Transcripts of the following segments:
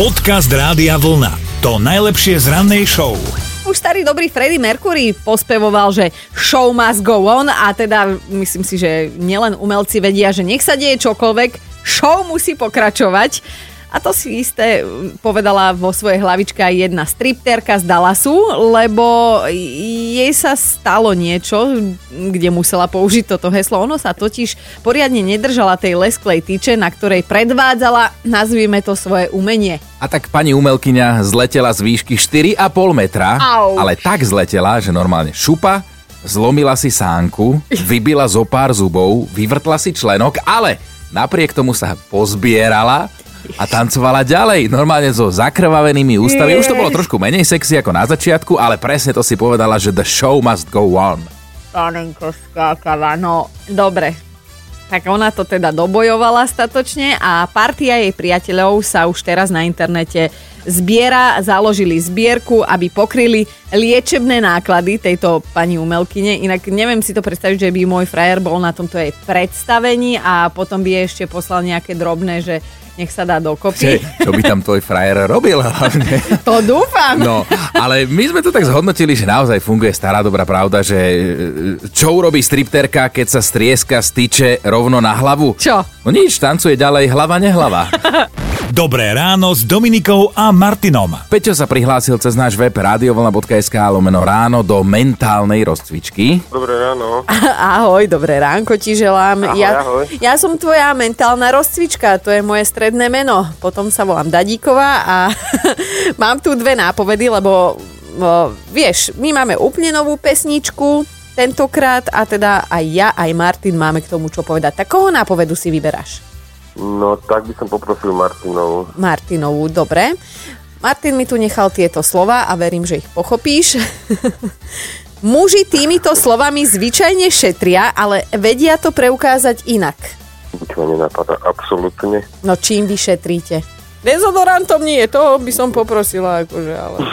Podcast Rádia Vlna. To najlepšie z rannej show. Už starý dobrý Freddie Mercury pospevoval, že show must go on a teda myslím si, že nielen umelci vedia, že nech sa deje čokoľvek, show musí pokračovať. A to si isté povedala vo svojej hlavičke aj jedna stripterka z Dallasu, lebo jej sa stalo niečo, kde musela použiť toto heslo. Ono sa totiž poriadne nedržala tej lesklej tyče, na ktorej predvádzala, nazvime to svoje umenie. A tak pani umelkyňa zletela z výšky 4,5 metra, Au. ale tak zletela, že normálne šupa, zlomila si sánku, vybila zo pár zubov, vyvrtla si členok, ale napriek tomu sa pozbierala a tancovala ďalej, normálne so zakrvavenými ústami. Už to bolo trošku menej sexy ako na začiatku, ale presne to si povedala, že the show must go on. Panenko skákala, no dobre. Tak ona to teda dobojovala statočne a partia jej priateľov sa už teraz na internete zbiera, založili zbierku, aby pokryli liečebné náklady tejto pani umelkyne. Inak neviem si to predstaviť, že by môj frajer bol na tomto jej predstavení a potom by ešte poslal nejaké drobné, že nech sa dá dokopy. Čo, čo by tam tvoj frajer robil hlavne? To dúfam. No, ale my sme to tak zhodnotili, že naozaj funguje stará dobrá pravda, že e, čo urobí stripterka, keď sa strieska styče rovno na hlavu? Čo? No nič, tancuje ďalej hlava nehlava. Dobré ráno s Dominikou a Martinom. Peťo sa prihlásil cez náš web radiovlna.sk lomeno ráno do mentálnej rozcvičky. Dobré ráno. Ahoj, dobré ránko ti želám. Ahoj, ja, ahoj. ja som tvoja mentálna rozcvička, to je moje stredné meno. Potom sa volám Dadíková a mám tu dve nápovedy, lebo o, vieš, my máme úplne novú pesničku tentokrát a teda aj ja, aj Martin máme k tomu čo povedať. Tak koho nápovedu si vyberáš? No, tak by som poprosil Martinovú. Martinovú, dobre. Martin mi tu nechal tieto slova a verím, že ich pochopíš. Muži týmito slovami zvyčajne šetria, ale vedia to preukázať inak. Nič ma nenapadá, absolútne. No čím vy šetríte? Dezodorantom nie, to by som poprosila, akože, ale...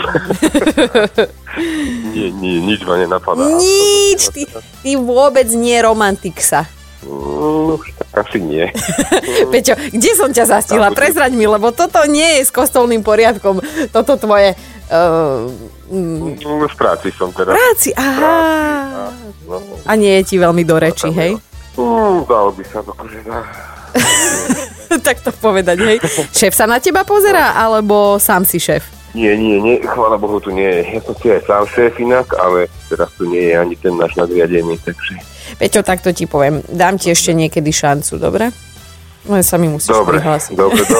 Nie, nie, nič ma nenapadá. Nič, ty, ty vôbec nie romantik sa. Tak asi nie. Peťo, kde som ťa zastihla? Prezraď mi, lebo toto nie je s kostolným poriadkom. Toto tvoje... Uh, mm, V práci som teraz. práci, aha. No, A nie je ti veľmi do reči, hej? dalo by sa to akože tak to povedať, hej. Šéf sa na teba pozera, alebo sám si šéf? Nie, nie, nie, chvála Bohu, tu nie je. Ja som si aj sám šéf inak, ale teraz tu nie je ani ten náš nadriadený, takže... Peťo, takto ti poviem. Dám ti ešte niekedy šancu, dobre? Len sa mi musíš Dobre, prihlásiť. dobre, sa.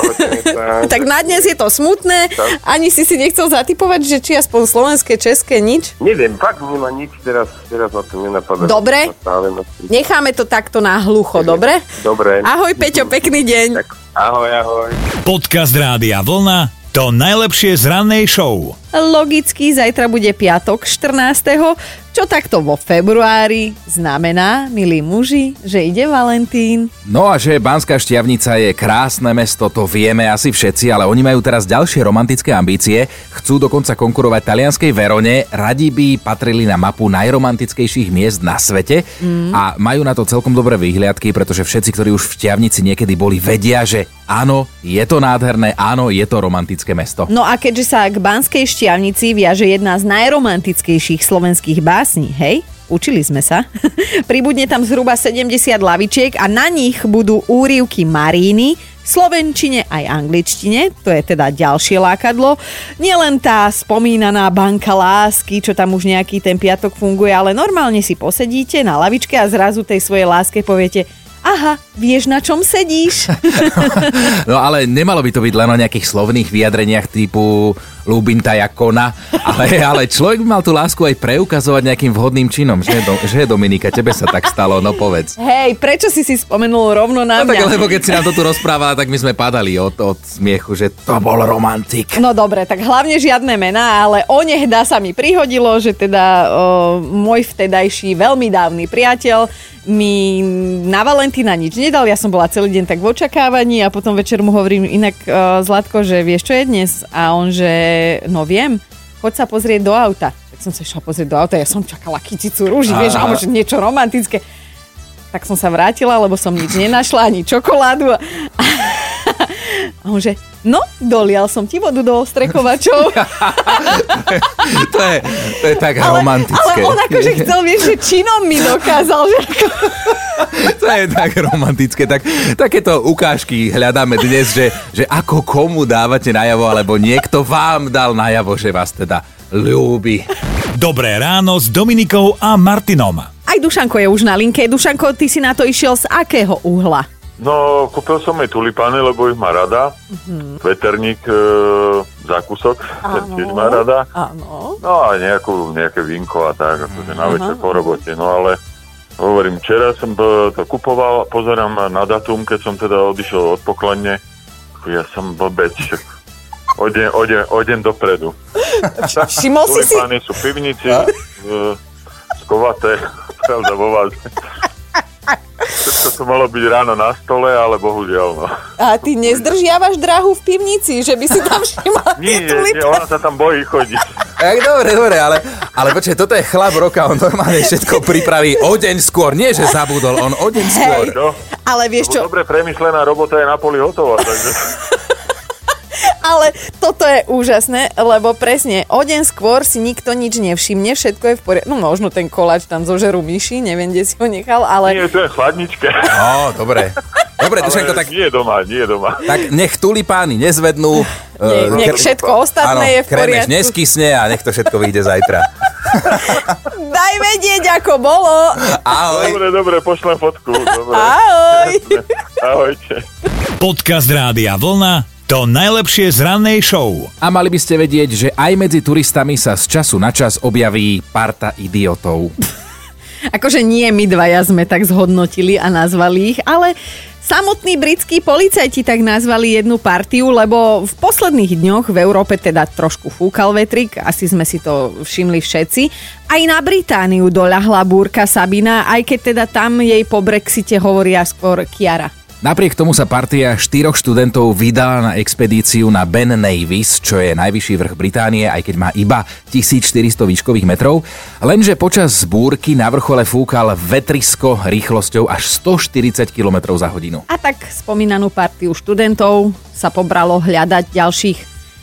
Tak na dnes je to smutné. Ani si si nechcel zatypovať, že či aspoň slovenské, české, nič? Neviem, fakt nemá nič, teraz, teraz ma to nenapadá. Dobre. Necháme to takto na hlucho, dobre? Dobre. Ahoj, Peťo, pekný deň. Tak, ahoj, ahoj. Podcast Rádia Vlna. To najlepšie z rannej show. Logicky, zajtra bude piatok 14. Čo takto vo februári znamená, milí muži, že ide Valentín. No a že Banská šťavnica je krásne mesto, to vieme asi všetci, ale oni majú teraz ďalšie romantické ambície. Chcú dokonca konkurovať talianskej Verone, radi by patrili na mapu najromantickejších miest na svete mm. a majú na to celkom dobré výhliadky, pretože všetci, ktorí už v šťavnici niekedy boli, vedia, že áno, je to nádherné, áno, je to romantické mesto. No a keďže sa k Banskej šťavnici viaže jedna z najromantickejších slovenských básní, hej? Učili sme sa. Pribudne tam zhruba 70 lavičiek a na nich budú úrivky Maríny, slovenčine aj angličtine, to je teda ďalšie lákadlo. Nielen tá spomínaná banka lásky, čo tam už nejaký ten piatok funguje, ale normálne si posedíte na lavičke a zrazu tej svojej láske poviete aha, vieš na čom sedíš? No ale nemalo by to byť len o nejakých slovných vyjadreniach typu ľúbim ťa kona, ale, ale človek by mal tú lásku aj preukazovať nejakým vhodným činom, že, do, že Dominika, tebe sa tak stalo, no povedz. Hej, prečo si si spomenul rovno na No tak, lebo keď si nám to tu rozprávala, tak my sme padali od, od smiechu, že to bol romantik. No dobre, tak hlavne žiadne mená, ale onehda sa mi prihodilo, že teda o, môj vtedajší veľmi dávny priateľ mi na Valentína nič nedal, ja som bola celý deň tak v očakávaní a potom večer mu hovorím inak o, Zlatko, že vieš čo je dnes? A on, že no viem, choď sa pozrieť do auta. Tak som sa išla pozrieť do auta, ja som čakala kyticu rúži, vieš, alebo niečo romantické. Tak som sa vrátila, lebo som nič nenašla, ani čokoládu. A on že, No, dolial som ti vodu do strechovačov. to, je, to je tak ale, romantické. Ale on akože chcel, vieš, že činom mi dokázal, že ako... to je tak romantické. Tak, takéto ukážky hľadáme dnes, že, že ako komu dávate najavo, alebo niekto vám dal najavo, že vás teda ľúbi. Dobré ráno s Dominikou a Martinom. Aj Dušanko je už na linke. Dušanko, ty si na to išiel z akého uhla? No, kúpil som jej tulipány, lebo ich má rada. Mm-hmm. Veterník e, zákusok, ten tiež má rada. Áno. No a nejakú, nejaké vínko a tak, akože na večer po robote. No ale hovorím, včera som to kupoval a pozerám na datum, keď som teda odišiel od pokladne. Ja som blbec, však odem, odem, odem dopredu. Všimol si si... Tulipány sú pivnici, e, skovaté, pravda vo vás. Všetko to malo byť ráno na stole, ale bohužiaľ. No. A ty nezdržiavaš drahu v pivnici, že by si tam všimla Nie, nie, ona sa tam bojí chodiť. Tak dobre, dobre, ale, ale počkaj, toto je chlap roka, on normálne všetko pripraví o deň skôr. Nie, že zabudol, on o deň skôr. Hej, ale vieš čo... Dobre premyslená robota je na poli hotová, takže... Ale toto je úžasné, lebo presne o deň skôr si nikto nič nevšimne, všetko je v poriadku. No možno ten koláč tam zožerú myši, neviem, kde si ho nechal, ale... Nie, to je chladničke. No, dobre. Dobre, Dušenko, tak... Nie doma, nie doma. Tak nech tulipány nezvednú. Nie, uh, nech všetko ostatné áno, je v poriadku. neskysne a nech to všetko vyjde zajtra. Daj vedieť, ako bolo. Ahoj. Dobre, dobre, pošlem fotku. Dobre. Ahoj. Ahojte. Podcast Rádia Vlna to najlepšie z rannej show. A mali by ste vedieť, že aj medzi turistami sa z času na čas objaví parta idiotov. Akože nie my dvaja sme tak zhodnotili a nazvali ich, ale samotní britskí policajti tak nazvali jednu partiu, lebo v posledných dňoch v Európe teda trošku fúkal vetrik, asi sme si to všimli všetci. Aj na Britániu doľahla búrka Sabina, aj keď teda tam jej po Brexite hovoria skôr Kiara. Napriek tomu sa partia štyroch študentov vydala na expedíciu na Ben Nevis, čo je najvyšší vrch Británie, aj keď má iba 1400 výškových metrov. Lenže počas búrky na vrchole fúkal vetrisko rýchlosťou až 140 km za hodinu. A tak spomínanú partiu študentov sa pobralo hľadať ďalších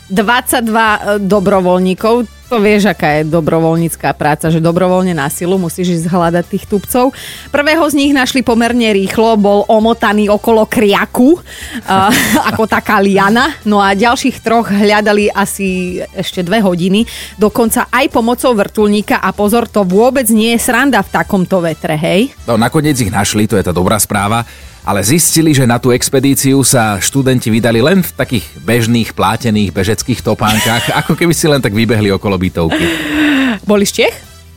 22 dobrovoľníkov. To vieš, aká je dobrovoľnícká práca, že dobrovoľne na silu musíš ísť hľadať tých tupcov. Prvého z nich našli pomerne rýchlo, bol omotaný okolo kriaku, uh, ako taká liana. No a ďalších troch hľadali asi ešte dve hodiny, dokonca aj pomocou vrtulníka a pozor, to vôbec nie je sranda v takomto vetre, hej? No nakoniec ich našli, to je tá dobrá správa ale zistili, že na tú expedíciu sa študenti vydali len v takých bežných plátených bežeckých topánkach, ako keby si len tak vybehli okolo bytovky. Boli z Čech?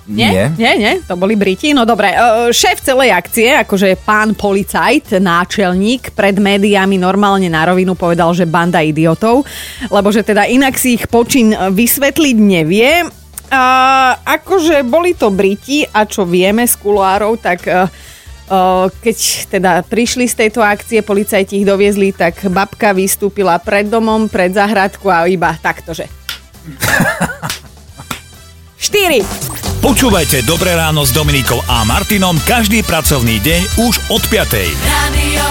Nie? Nie, nie, to boli Briti. No dobre, e, šéf celej akcie, akože pán policajt, náčelník, pred médiami normálne na rovinu povedal, že banda idiotov, lebo že teda inak si ich počin vysvetliť nevie. A akože boli to Briti a čo vieme z kuloárov, tak e, keď teda prišli z tejto akcie, policajti ich doviezli, tak babka vystúpila pred domom, pred zahradku a iba taktože. 4. Počúvajte Dobré ráno s Dominikou a Martinom každý pracovný deň už od 5. Radio